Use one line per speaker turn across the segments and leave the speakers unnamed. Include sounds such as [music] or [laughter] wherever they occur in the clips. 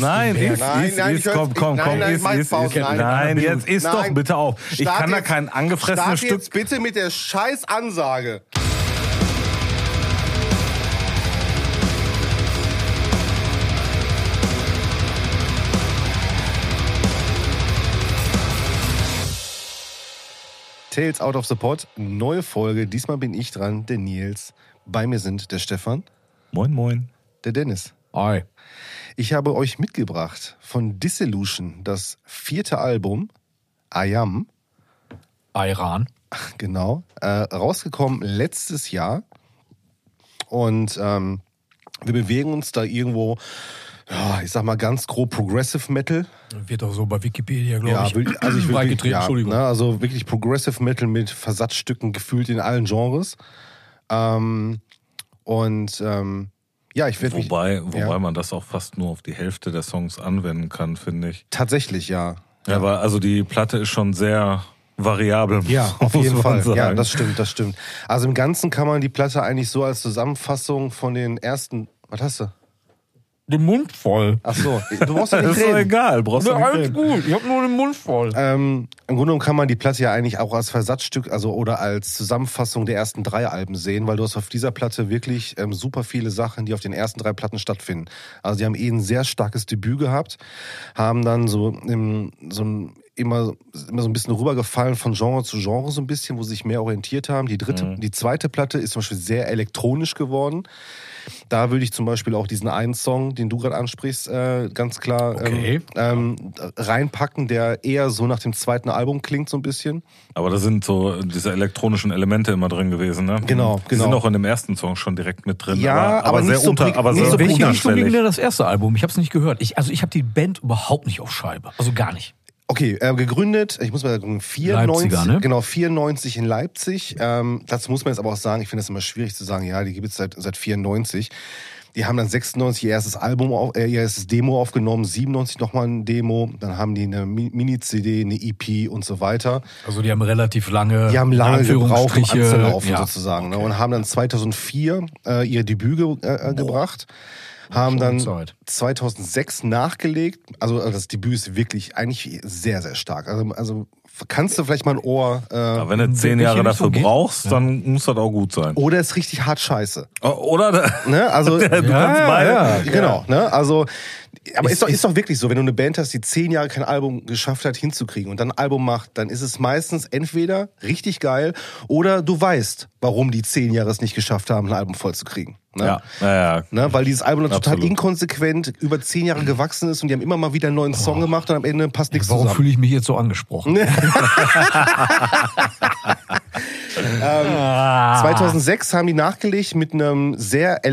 Nein, ist,
Werke.
Nein,
ist,
nein,
ist,
ich
komm, komm,
nein,
komm,
nein,
ist,
mach
ist, ist,
nein.
nein, jetzt ist
Nein.
doch bitte auf. Ich
Start
kann da kein angefressenes
Start
Stück.
jetzt bitte mit der scheiß Ansage. Tales Out of the Pot, neue Folge. Diesmal bin ich dran, der Nils. Bei mir sind der Stefan,
Moin, moin.
der Dennis.
Ei.
Ich habe euch mitgebracht von Dissolution das vierte Album, Ayam,
Iran.
genau, äh, rausgekommen letztes Jahr. Und ähm, wir bewegen uns da irgendwo, ja, ich sag mal ganz grob Progressive Metal.
Wird auch so bei Wikipedia, glaube
Ja,
ich.
will- also ich [clears throat] wirklich, ja,
Entschuldigung.
ne, also wirklich Progressive Metal mit Versatzstücken gefühlt in allen Genres. Ähm, und ähm, ja, ich werde
Wobei, wobei
Ja.
man das auch fast nur auf die Hälfte der Songs anwenden kann, finde ich.
tatsächlich ja.
Ja, aber also die Platte ist schon sehr variabel.
Ja, [laughs] auf jeden Fall.
Sagen.
Ja, das stimmt, das stimmt. Also im Ganzen kann man die Platte eigentlich so als Zusammenfassung von den ersten. Was hast du?
Den Mund voll.
Ach so, du brauchst ja [laughs] nicht
ist doch egal, brauchst du
Ja,
nicht
alles
reden.
gut. Ich hab nur den Mund voll.
Ähm, Im Grunde genommen kann man die Platte ja eigentlich auch als Versatzstück, also oder als Zusammenfassung der ersten drei Alben sehen, weil du hast auf dieser Platte wirklich ähm, super viele Sachen, die auf den ersten drei Platten stattfinden. Also die haben eh ein sehr starkes Debüt gehabt, haben dann so, im, so ein, immer, immer so ein bisschen rübergefallen von Genre zu Genre so ein bisschen, wo sie sich mehr orientiert haben. Die dritte, die zweite Platte ist zum Beispiel sehr elektronisch geworden. Da würde ich zum Beispiel auch diesen einen Song, den du gerade ansprichst, äh, ganz klar
Okay.
ähm, ähm, reinpacken, der eher so nach dem zweiten Album klingt so ein bisschen.
Aber da sind so diese elektronischen Elemente immer drin gewesen, ne?
Genau,
Die
genau.
sind auch in dem ersten Song schon direkt mit drin.
Ja,
aber,
aber
sehr
nicht so
unter,
präg-
aber
nicht
sehr
so
Welche Richtung ging denn das erste Album? Ich habe es nicht gehört. Ich, also ich habe die Band überhaupt nicht auf Scheibe. Also gar nicht.
Okay, äh, gegründet, ich muss mal sagen, 94,
Leipziger, ne?
genau, 94 in Leipzig. Ähm, dazu muss man jetzt aber auch sagen, ich finde das immer schwierig zu sagen, ja, die gibt es seit, seit 94. Die haben dann 96 ihr erstes Album, auf, äh, ihr erstes Demo aufgenommen, 97 nochmal ein Demo, dann haben die eine Mi- Mini-CD, eine EP und so weiter.
Also die haben relativ lange,
Die haben lange gebraucht, um anzulaufen
ja.
sozusagen. Ne? Und haben dann 2004 äh, ihr Debüt ge äh, gebracht. Haben dann
Zeit.
2006 nachgelegt. Also äh, das Debüt ist wirklich eigentlich sehr, sehr stark. Also, also kannst du vielleicht mal ein Ohr... Äh,
Aber wenn du zehn Jahre dafür
geht?
brauchst, dann muss das auch gut sein.
oder ist richtig hart scheiße.
O- Oder?
Ne? Also, [laughs]
Du kannst beide.
ja.
Genau, ne? Also, aber
Ist-
ist, doch,
ist-
doch wirklich so, wenn du eine Band hast, die zehn Jahre kein Album geschafft hat hinzukriegen und dann ein Album macht, dann ist es meistens entweder richtig geil oder du weißt, warum die zehn Jahre es nicht geschafft haben, ein Album vollzukriegen. Ne?
Ja, ja, ja.
Ne, weil dieses Album dann total
Absolut.
inkonsequent über zehn Jahre gewachsen ist und die haben immer mal wieder einen neuen Song gemacht und am Ende passt nichts
Warum
zusammen.
fühle ich mich jetzt so angesprochen? [laughs] [laughs] Ah.
2006 haben die nachgelegt mit einem sehr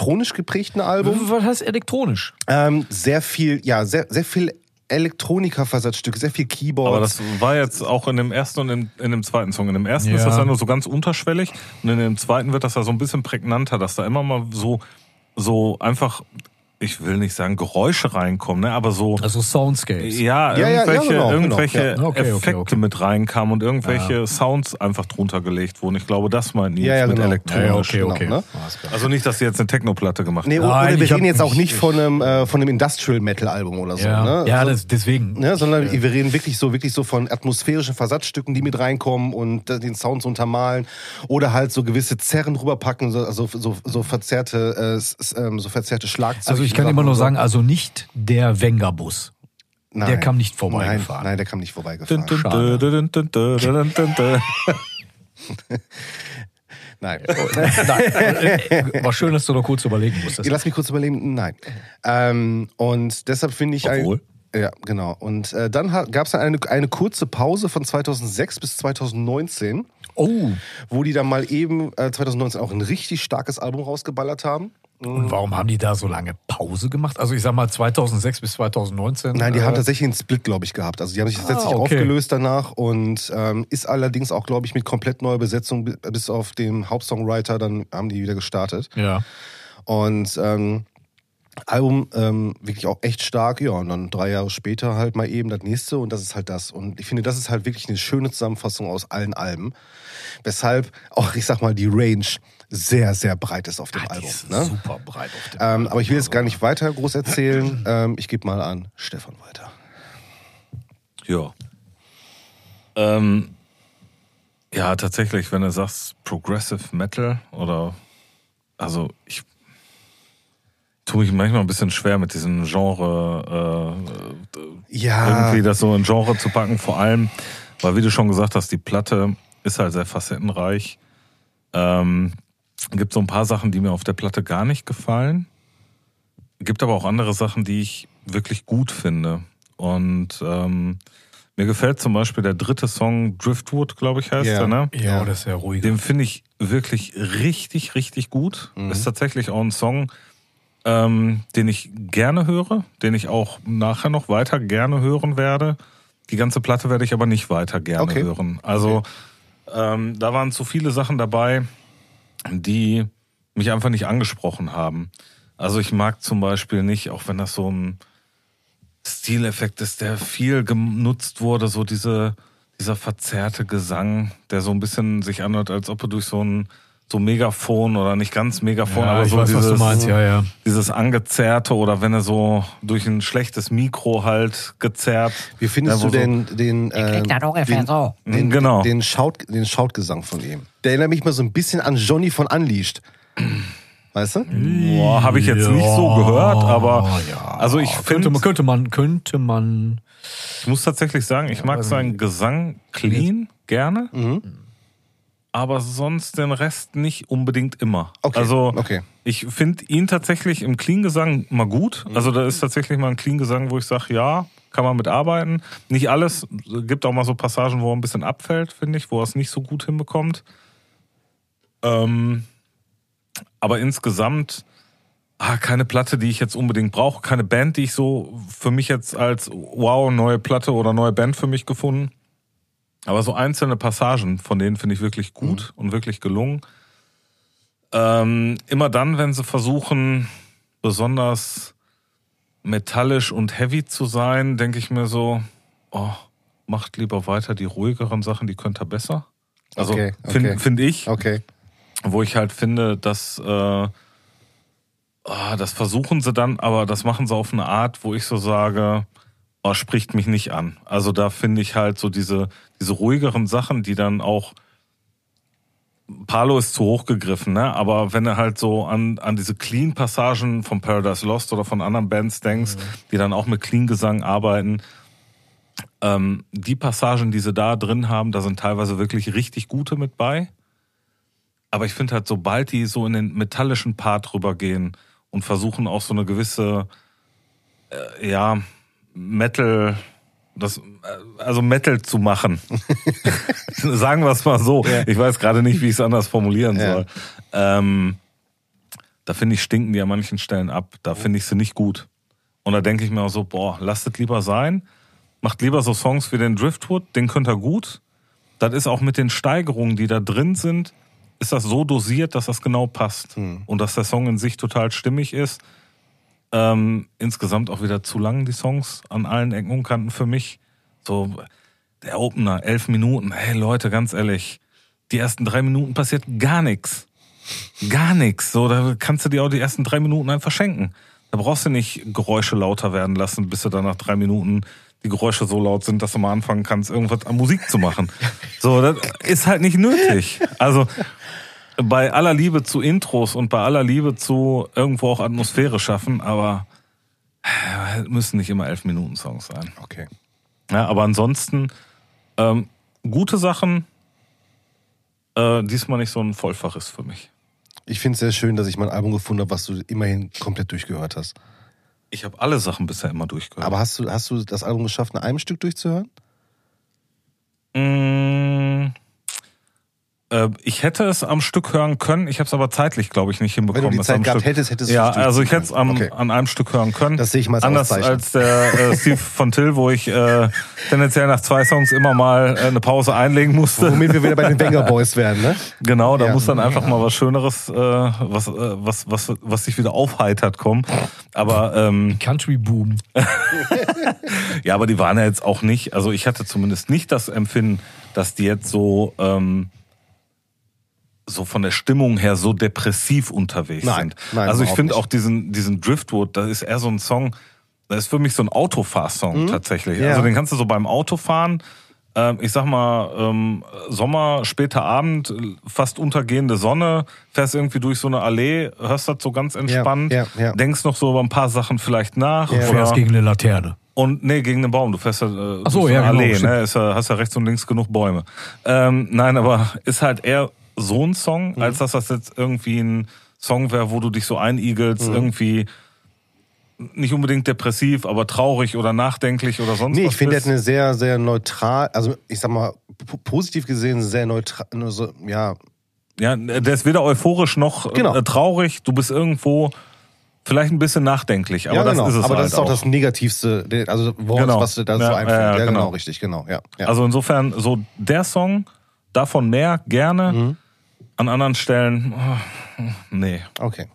elektronisch geprägten Album.
Was heißt elektronisch?
Ähm, sehr viel, ja, sehr, sehr viel Elektronika-Versatzstücke, sehr viel Keyboard.
Aber das war jetzt auch in dem ersten und in, in dem zweiten Song. In dem ersten
Ja.
ist das ja nur so ganz unterschwellig und in dem zweiten wird das ja so ein bisschen prägnanter, dass da immer mal so, so einfach, ich will nicht sagen Geräusche reinkommen, ne, aber so,
Also Soundscapes.
ja,
Ja, ja, ja,
irgendwelche,
genau, genau,
irgendwelche
ja. Okay, okay,
Effekte
okay.
mit reinkamen und irgendwelche Sounds einfach drunter gelegt wurden. Ich glaube, das meint Nils
Ja, ja,
mit
genau.
elektronisch.
Ja, ja, okay,
Genau,
okay.
ne?
Also nicht, dass sie jetzt eine Technoplatte gemacht
Nee,
haben.
oder
Nein,
wir
ich hab
reden jetzt auch nicht von einem, äh, von einem Industrial-Metal-Album oder so.
Ja,
Ne?
ja
Also-
das, deswegen.
Ne, sondern wir reden wirklich so, wirklich so von atmosphärischen Versatzstücken, die mit reinkommen und äh, den Sounds untermalen oder halt so gewisse Zerren rüberpacken, so, also so, so verzerrte, äh, ähm, so verzerrte Schlagzeuge.
Also ich kann immer nur sagen, also nicht der Wenger-Bus.
nein,
der kam nicht
nein,
vorbeigefahren.
nein, der kam nicht vorbeigefahren.
Dun.
Nein.
Nein, war schön, dass du noch kurz überlegen musstest.
Lass mich kurz überlegen. Nein. Ähm, und deshalb finde ich... ein-
Obwohl?
Ja, genau. Und äh, dann gab es eine, eine kurze Pause von 2006 bis 2019,
Oh,
wo die dann mal eben äh, 2019 auch ein richtig starkes Album rausgeballert haben.
Und warum haben die da so lange Pause gemacht? Also ich sag mal 2006 bis 2019.
Nein, die
äh,
haben tatsächlich einen Split, glaube ich, gehabt. Also die haben sich tatsächlich
Ah, okay.
aufgelöst danach und ähm, ist allerdings auch, glaube ich, mit komplett neuer Besetzung bi- bis auf den Hauptsongwriter, dann haben die wieder gestartet.
Ja.
Und ähm, Album ähm, wirklich auch echt stark, ja, und dann drei Jahre später halt mal eben das nächste und das ist halt das. Und ich finde, das ist halt wirklich eine schöne Zusammenfassung aus allen Alben. Weshalb auch, ich sag mal, die Range sehr, sehr breit ist auf dem
Die
Album.
ist
Ne?
super breit auf dem
Ähm,
Album.
aber ich will jetzt gar nicht weiter groß erzählen. Ähm, ich gebe mal an Stefan weiter.
Ja. Ähm, ja, tatsächlich, wenn du sagst Progressive Metal oder also ich tue mich manchmal ein bisschen schwer mit diesem Genre äh,
Ja,
irgendwie das so in Genre zu packen, vor allem, weil wie du schon gesagt hast, die Platte ist halt sehr facettenreich. Ähm, gibt so ein paar Sachen, die mir auf der Platte gar nicht gefallen. Gibt aber auch andere Sachen, die ich wirklich gut finde. Und ähm, mir gefällt zum Beispiel der dritte Song Driftwood, glaube ich, heißt
Ja.
er, ne?
ja, das ist ja ruhig.
Den finde ich wirklich richtig, richtig gut.
Mhm.
Ist tatsächlich auch ein Song, ähm, den ich gerne höre, den ich auch nachher noch weiter gerne hören werde. Die ganze Platte werde ich aber nicht weiter gerne
Okay.
hören. Also ähm, da waren zu viele Sachen dabei, die mich einfach nicht angesprochen haben. Also ich mag zum Beispiel nicht, auch wenn das so ein Stileffekt ist, der viel genutzt wurde, so diese, dieser verzerrte Gesang, der so ein bisschen sich anhört, als ob er durch so ein so Megafon oder nicht ganz Megafon,
ja,
aber
ich
so
weiß,
dieses,
was du meinst, ja, ja.
dieses angezerrte oder wenn er so durch ein schlechtes Mikro halt gezerrt.
wie findest du denn den, äh, den,
so.
den,
Genau.
den, Schaut, den Schautgesang von ihm? Der erinnert mich mal so ein bisschen an Johnny von Unleashed. Weißt du?
Boah, habe ich jetzt nicht so gehört, aber
ja.
also ich
könnte, man, könnte man, könnte man.
ich muss tatsächlich sagen, ich mag seinen Gesang clean gerne,
Mhm.
Aber sonst den Rest nicht unbedingt immer.
Okay,
Also
okay.
ich finde ihn tatsächlich im Clean-Gesang mal gut.
Mhm.
Also da ist tatsächlich mal ein Clean-Gesang, wo ich sage, ja, kann man mitarbeiten. Nicht alles, gibt auch mal so Passagen, wo er ein bisschen abfällt, finde ich, wo er es nicht so gut hinbekommt. Ähm, aber insgesamt ah, keine Platte, die ich jetzt unbedingt brauche, keine Band, die ich so für mich jetzt als wow, neue Platte oder neue Band für mich gefunden. Aber so einzelne Passagen von denen finde ich wirklich gut und wirklich gelungen. Ähm, immer dann, wenn sie versuchen, besonders metallisch und heavy zu sein, denke ich mir so, oh, macht lieber weiter die ruhigeren Sachen, die könnt ihr besser. Also
Okay,
finde
okay.
find ich,
Okay.
wo ich halt finde, dass äh, ah, das versuchen sie dann, aber das machen sie auf eine Art, wo ich so sage, oh, spricht mich nicht an. Also da finde ich halt so diese, diese ruhigeren Sachen, die dann auch Palo ist zu hoch gegriffen, ne? Aber wenn du halt so an, an diese Clean-Passagen von Paradise Lost oder von anderen Bands denkst, die dann auch mit Clean-Gesang arbeiten, ähm, die Passagen, die sie da drin haben, da sind teilweise wirklich richtig gute mit bei. Aber ich finde halt, sobald die so in den metallischen Part rübergehen und versuchen auch so eine gewisse, äh, ja, Metal, das, äh, also Metal zu machen. [laughs] Sagen wir es mal so. Ich weiß gerade nicht, wie ich es anders formulieren
Ja.
soll. Ähm, da finde ich, stinken die an manchen Stellen ab. Da finde ich sie nicht gut. Und da denke ich mir auch so, boah, lasst es lieber sein. Macht lieber so Songs wie den Driftwood, den könnt ihr gut. Das ist auch mit den Steigerungen, die da drin sind, ist das so dosiert, dass das genau passt. Und dass der Song in sich total stimmig ist. Ähm, insgesamt auch wieder zu lang, die Songs an allen Ecken und Kanten für mich. So, der Opener, elf Minuten. Hey Leute, ganz ehrlich, die ersten drei Minuten passiert gar nichts. Gar nichts. So, da kannst du dir auch die ersten drei Minuten einfach schenken. Da brauchst du nicht Geräusche lauter werden lassen, bis du dann nach drei Minuten die Geräusche so laut sind, dass du mal anfangen kannst, irgendwas an Musik zu machen. So, das ist halt nicht nötig. Also, bei aller Liebe zu Intros und bei aller Liebe zu irgendwo auch Atmosphäre schaffen, aber äh, müssen nicht immer elf Minuten Songs sein.
Okay.
Ja, aber ansonsten ähm, gute Sachen. Äh, diesmal nicht so ein Vollfach ist für mich.
Ich finde es sehr schön, dass ich mein Album gefunden habe, was du immerhin komplett durchgehört hast.
Ich habe alle Sachen bisher immer durchgehört.
Aber hast du, hast du das Album geschafft, in einem Stück durchzuhören?
Mm, äh, ich hätte es am Stück hören können, ich habe es aber zeitlich, glaube ich, nicht
Wenn
hinbekommen.
du die
es
Zeit gehabt
Stück-
hättest, hättest du
Ja, also ich hätte es am,
Okay.
an einem Stück hören können.
Das sehe ich mal als
Anders als der äh, [laughs] Steve von Till, wo ich äh, tendenziell nach zwei Songs immer mal äh, eine Pause einlegen musste.
Womit wir wieder bei den [laughs] Wenger Boys werden, ne?
Genau, da
Ja.
muss dann einfach mal was Schöneres, äh, was, äh, was, was, was sich wieder aufheitert kommen. Aber ähm,
Country Boom. [laughs]
ja, aber die waren ja jetzt auch nicht, also ich hatte zumindest nicht das Empfinden, dass die jetzt so, ähm, so von der Stimmung her so depressiv unterwegs
Nein,
sind.
nein,
also ich finde auch diesen, diesen Driftwood, das ist eher so ein Song, das ist für mich so ein Autofahrsong tatsächlich.
Mhm. Ja.
Also den kannst du so beim Autofahren, ähm, ich sag mal, ähm, Sommer, später Abend, fast untergehende Sonne, fährst irgendwie durch so eine Allee, hörst das so ganz entspannt,
ja, ja.
denkst noch so über ein paar Sachen vielleicht nach. Oder,
Fährst gegen eine Laterne.
und nee, gegen den Baum. Du fährst ja äh,
Ach so, ja,
eine
genau,
Allee,
stimmt.
ne? Ist ja, hast ja rechts und links genug Bäume. Ähm, nein, aber ist halt eher so ein Song,
Mhm.
als dass das jetzt irgendwie ein Song wäre, wo du dich so einigelst,
Mhm.
irgendwie nicht unbedingt depressiv, aber traurig oder nachdenklich oder sonst
Nee,
was.
ich finde, er hat eine sehr, sehr neutral, also ich sag mal, po- positiv gesehen, sehr neutral, so, ja,
Ja, der ist weder euphorisch noch
Genau.
äh, traurig. Du bist irgendwo vielleicht ein bisschen nachdenklich, aber
ja, genau.
das ist es
Aber
halt
das ist auch, das Negativste, also Wort,
Genau.
was dir da so
Ja,
einfällt.
ja,
Ja, genau.
genau.
richtig, genau, ja. ja.
Also insofern, so der Song, davon mehr, gerne.
Mhm.
An anderen Stellen, oh, nee.
okay.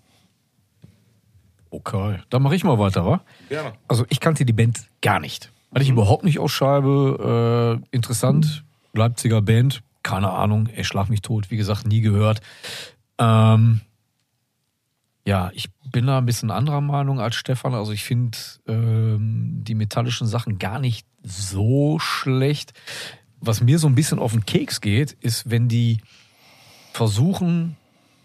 Okay, dann mache ich mal weiter, wa?
Gerne.
Also ich kannte die Band gar nicht. Hatte ich überhaupt nicht aus Scheibe. Äh, interessant, Leipziger Band, keine Ahnung, ey, schlag mich tot, wie gesagt, nie gehört. Ähm, ja, ich bin da ein bisschen anderer Meinung als Stefan. Also ich finde ähm, die metallischen Sachen gar nicht so schlecht. Was mir so ein bisschen auf den Keks geht, ist, wenn die versuchen,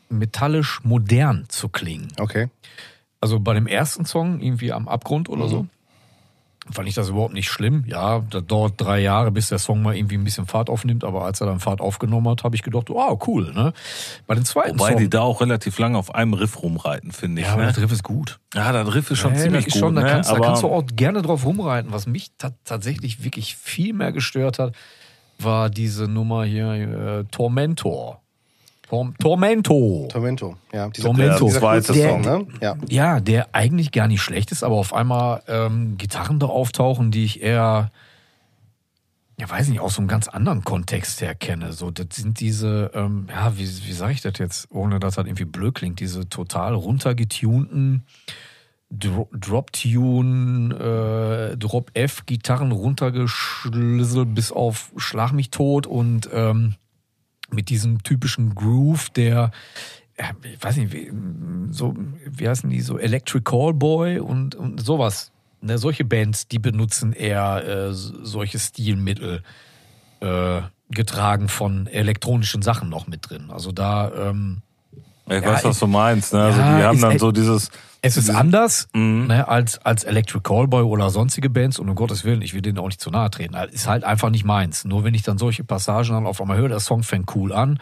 metallisch modern zu klingen.
Okay.
Also bei dem ersten Song, irgendwie am Abgrund oder so, fand ich das überhaupt nicht schlimm. Ja, das dauert drei Jahre, bis der Song mal irgendwie ein bisschen Fahrt aufnimmt, aber als er dann Fahrt aufgenommen hat, habe ich gedacht, wow, cool, ne? Bei den zweiten
Wobei
Song,
die da auch relativ lange auf einem Riff rumreiten, finde ich.
ja, aber
ne?
der Riff ist gut.
Ja, der Riff ist schon
Ja,
ziemlich
das ist
gut.
schon, da,
ne?
kannst, da
aber
kannst du auch gerne drauf rumreiten. Was mich ta tatsächlich wirklich viel mehr gestört hat, war diese Nummer hier, äh, Tormentor. Tor Tormento.
Tormento, ja. Dieser,
Tormento.
Dieser
Zweite
kurze
Song.
ne? Ja.
Ja, der eigentlich gar nicht schlecht ist, aber auf einmal ähm, Gitarren da auftauchen, die ich eher, ja weiß nicht, aus so einem ganz anderen Kontext her kenne. So, das sind diese, ähm, ja, wie, wie sage ich das jetzt, ohne dass das irgendwie blöd klingt, diese total runtergetunten Dro Drop-Tune, äh, Drop-F-Gitarren runtergeschlüsselt bis auf Schlag mich tot und ähm, mit diesem typischen Groove, der, ich weiß nicht, wie, so, wie heißen die, so Electric Callboy und, und sowas. Ne, solche Bands, die benutzen eher äh, solche Stilmittel, äh, getragen von elektronischen Sachen noch mit drin. Also da, ähm,
ich weiß, was du meinst. Ne? Also die haben dann so dieses.
es ist anders
Mhm.
ne, als, als Electric Callboy oder sonstige Bands und um Gottes Willen, ich will denen auch nicht zu nahe treten. Ist halt einfach nicht meins. Nur wenn ich dann solche Passagen dann auf einmal höre, der Song fängt cool an,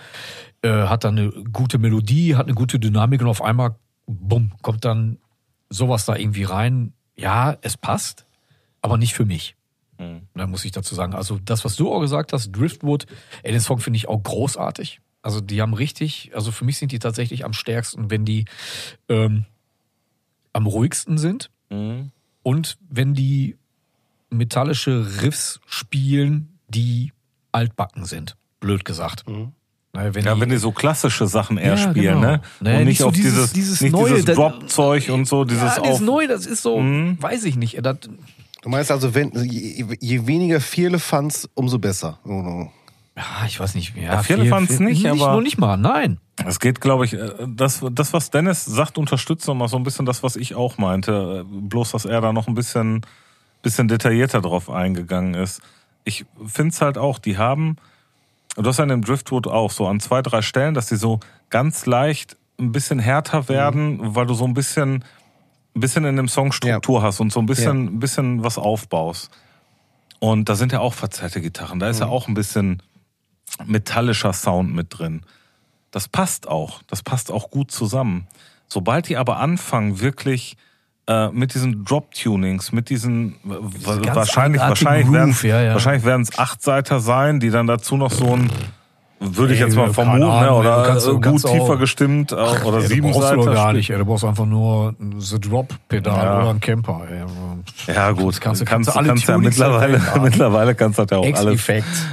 äh, hat dann eine gute Melodie, hat eine gute Dynamik und auf einmal, bumm, kommt dann sowas da irgendwie rein. Ja, es passt, aber nicht für mich.
Mhm.
Da muss ich dazu sagen. Also das, was du auch gesagt hast, Driftwood, ey, den Song finde ich auch großartig. Also die haben richtig, also für mich sind die tatsächlich am stärksten, wenn die ähm, am ruhigsten sind
Mhm.
und wenn die metallische Riffs spielen, die altbacken sind. Blöd gesagt.
Mhm.
Ne, wenn
Ja,
die,
wenn die so klassische Sachen eher
Ja,
spielen,
genau.
ne? Und
nicht
nicht
so
auf
dieses-
dieses,
dieses
nicht
Neue,
dieses Drop-Zeug und so, dieses
ja, das
auf.
ist neu, das ist so,
Mhm.
weiß ich nicht. Das,
Du meinst also, wenn, je, je weniger Vierlefanz, umso besser. Oh, no.
Ja, ich weiß nicht. Ja,
Ja, Firlefanz nicht, aber-
Nur nicht mal, nein.
Es geht, glaube ich, äh, das, das, was Dennis sagt, unterstützt nochmal so ein bisschen das, was ich auch meinte. Äh, Bloß, dass er da noch ein bisschen, bisschen detaillierter drauf eingegangen ist. Ich finde es halt auch, die haben, du hast ja in dem Driftwood auch so an zwei, drei Stellen, dass die so ganz leicht ein bisschen härter werden, weil du so ein bisschen, ein bisschen in dem Song Struktur hast und so ein bisschen, ein bisschen was aufbaust. Und da sind ja auch verzerrte Gitarren. Da ist ja auch ein bisschen metallischer Sound mit drin. Das passt auch. Das passt auch gut zusammen. Sobald die aber anfangen, wirklich äh, mit diesen Drop-Tunings, mit diesen
Diese ganz
wahrscheinlich, wahrscheinlich werden
Groove, ja, ja.
wahrscheinlich werden es acht Seiter sein, die dann dazu noch so ein würde ich jetzt mal
keine
vermuten, ne? Oder
du kannst- du
gut
kannst auch-
tiefer gestimmt äh, oder
Ey,
sieben
du brauchst
Seiter.
gar nicht, ey. du brauchst einfach nur The Drop-Pedal
Ja.
oder ein Camper. Ey.
Ja gut,
Das kannst du-
kannst,
kannst alle
kannst ja mittlerweile, [laughs] mittlerweile kannst du das ja auch alles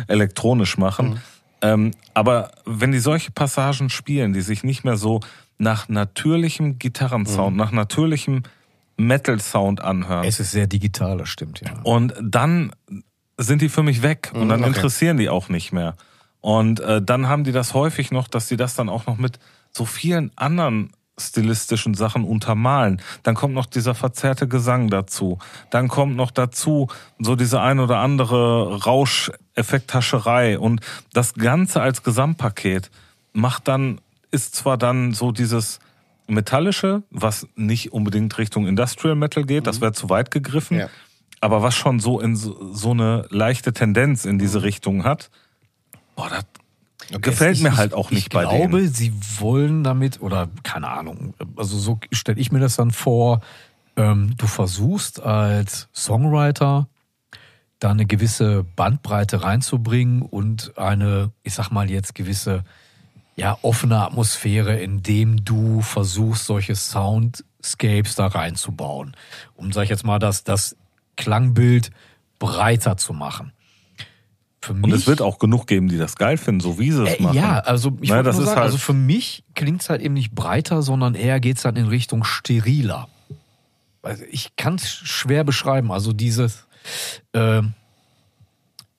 elektronisch machen. Ähm, aber wenn die solche Passagen spielen, die sich nicht mehr so nach natürlichem Gitarrensound, nach natürlichem Metal-Sound anhören,
Es ist sehr digital, das stimmt, ja.
und dann sind die für mich weg und dann
okay.
interessieren die auch nicht mehr. Und äh, dann haben die das häufig noch, dass sie das dann auch noch mit so vielen anderen stilistischen Sachen untermalen. Dann kommt noch dieser verzerrte Gesang dazu. Dann kommt noch dazu so diese ein oder andere Rauscheffekthascherei. Und das Ganze als Gesamtpaket macht dann, ist zwar dann so dieses Metallische, was nicht unbedingt Richtung Industrial Metal geht, das wäre zu weit gegriffen,
Ja.
aber was schon so in so, so eine leichte Tendenz in diese Richtung hat. Boah, das gefällt
Ich-
mir
ich-
halt auch nicht
ich
bei
glaube,
denen.
sie wollen damit, oder keine Ahnung, also so stelle ich mir das dann vor, ähm, du versuchst als Songwriter da eine gewisse Bandbreite reinzubringen und eine, ich sag mal jetzt gewisse, ja, offene Atmosphäre, indem du versuchst, solche Soundscapes da reinzubauen. Um, sag ich jetzt mal, das, das Klangbild breiter zu machen. Für
Und es wird auch genug geben, die das geil finden, so wie sie es
äh,
machen.
Ja, also ich
Na,
wollte
das
nur
ist
sagen,
halt-
also für mich klingt es halt eben nicht breiter, sondern eher geht's dann in Richtung steriler. Also ich kann es schwer beschreiben. Also dieses, ähm,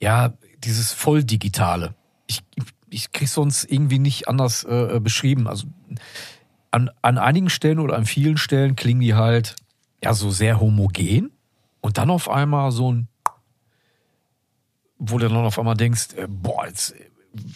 ja, dieses Volldigitale. Ich, ich krieg's sonst irgendwie nicht anders äh, beschrieben. Also an, an einigen Stellen oder an vielen Stellen klingen die halt ja so sehr homogen und dann auf einmal so ein wo du dann auf einmal denkst, äh, boah, jetzt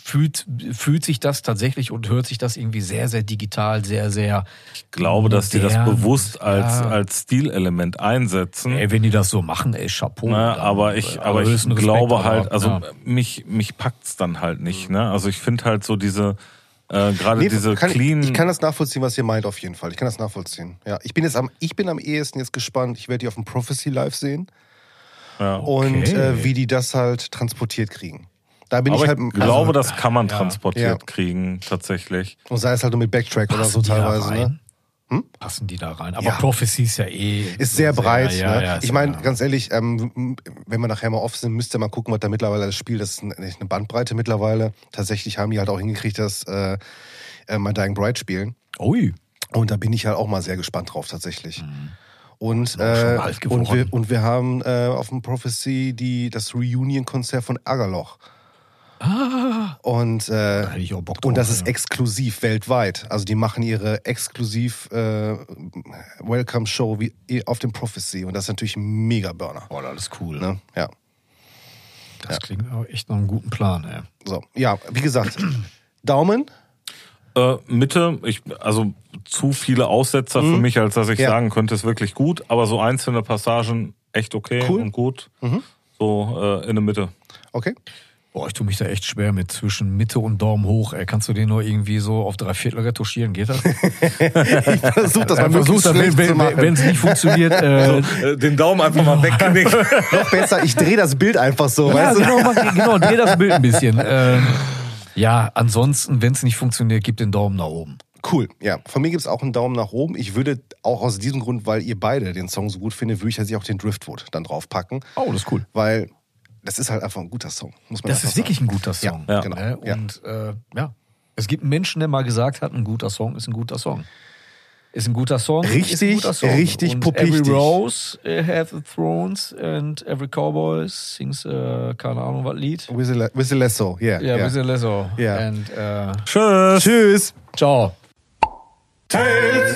fühlt, fühlt sich das tatsächlich und hört sich das irgendwie sehr, sehr digital, sehr, sehr.
Ich glaube, dass die das
modern.
bewusst als,
Ja.
als Stilelement einsetzen.
Ey, wenn die das so machen, ey, Chapeau.
Na,
Dann,
aber ich,
äh,
aber ich
Respekt,
glaube
aber,
halt, also
ja.
mich, mich packt's dann halt nicht, ne? Also ich finde halt so diese, äh, gerade
Nee,
diese
kann,
clean.
Ich kann das nachvollziehen, was ihr meint, auf jeden Fall. Ich kann das nachvollziehen. Ja, ich bin jetzt am, ich bin am ehesten jetzt gespannt. Ich werde die auf dem Prophecy Live sehen
ja.
und
Okay.
äh, wie die das halt transportiert kriegen. Da bin
aber
ich
ich
halt, also,
glaube, das kann man
ja.
transportiert
Ja.
kriegen, tatsächlich.
und sei es halt nur mit Backtrack oder so
Passen die da
teilweise. Ne?
rein? Passen die da rein? Aber
Ja.
Prophecy ist ja eh.
Ist sehr breit.
Ja,
ne?
ja,
ich meine,
ja-
ganz ehrlich, ähm, wenn wir nachher mal off sind, müsst ihr mal gucken, was da mittlerweile das Spiel, das ist eine Bandbreite mittlerweile. Tatsächlich haben die halt auch hingekriegt, dass äh, äh, My Dying Bride spielen.
Ui.
Und da bin ich halt auch mal sehr gespannt drauf, tatsächlich. Und,
Mhm. Schon
äh, und, wir, und wir haben äh, auf dem Prophecy die, das Reunion-Konzert von Ärgerloch.
Ah.
Und, äh,
hätte ich auch Bock drauf,
und das ist
ja.
exklusiv weltweit. Also die machen ihre exklusiv äh, Welcome-Show wie auf dem Prophecy. Und das ist natürlich ein Mega-Burner.
Boah, das ist cool.
Ne? Ja.
Das klingt auch echt nach einem guten Plan, ey.
So, ja, wie gesagt, [clears throat] Daumen.
Äh, Mitte, ich, also zu viele Aussetzer für mich, als dass ich
Mhm. Ja.
sagen könnte, ist wirklich gut, aber so einzelne Passagen echt okay
Cool. Mhm.
und gut. So äh, in der Mitte.
Okay.
Boah, ich tue mich da echt schwer mit zwischen Mitte und Daumen hoch. Ey, kannst du den nur irgendwie so auf drei Viertel retuschieren? Geht das? [laughs]
Ich versuche das mal
Versuch das, wenn
zu machen.
wenn es nicht funktioniert. [laughs] Äh,
Äh, den Daumen einfach mal wegknicken. [laughs]
Noch besser, ich drehe das Bild einfach so,
ja,
weißt du?
genau, mach, genau, dreh das Bild ein bisschen. Ähm, ja, ansonsten, wenn es nicht funktioniert, gib den Daumen nach oben.
Cool, ja. Von mir gibt es auch einen Daumen nach oben. Ich würde auch aus diesem Grund, weil ihr beide den Song so gut findet, würde ich tatsächlich auch den Driftwood dann draufpacken.
Oh, das ist cool.
Weil das ist halt einfach ein guter Song, muss man
Das ist wirklich ein guter Song.
Ja,
Ja.
genau.
Ne?
Ja.
Und äh, ja, es gibt einen Menschen, der mal gesagt hat, ein guter Song ist ein guter Song. Ist ein guter Song. ist ein
Richtig,
guter Song.
richtig
und. Every rose uh, hath a thrones and every cowboy sings, uh, keine Ahnung, was Lied.
Whistle, Whistle Lesso, yeah.
Ja,
yeah.
bisschen lesser.
Ja.
And, äh,
Tschüss.
Tschüss.
ciao.
Tales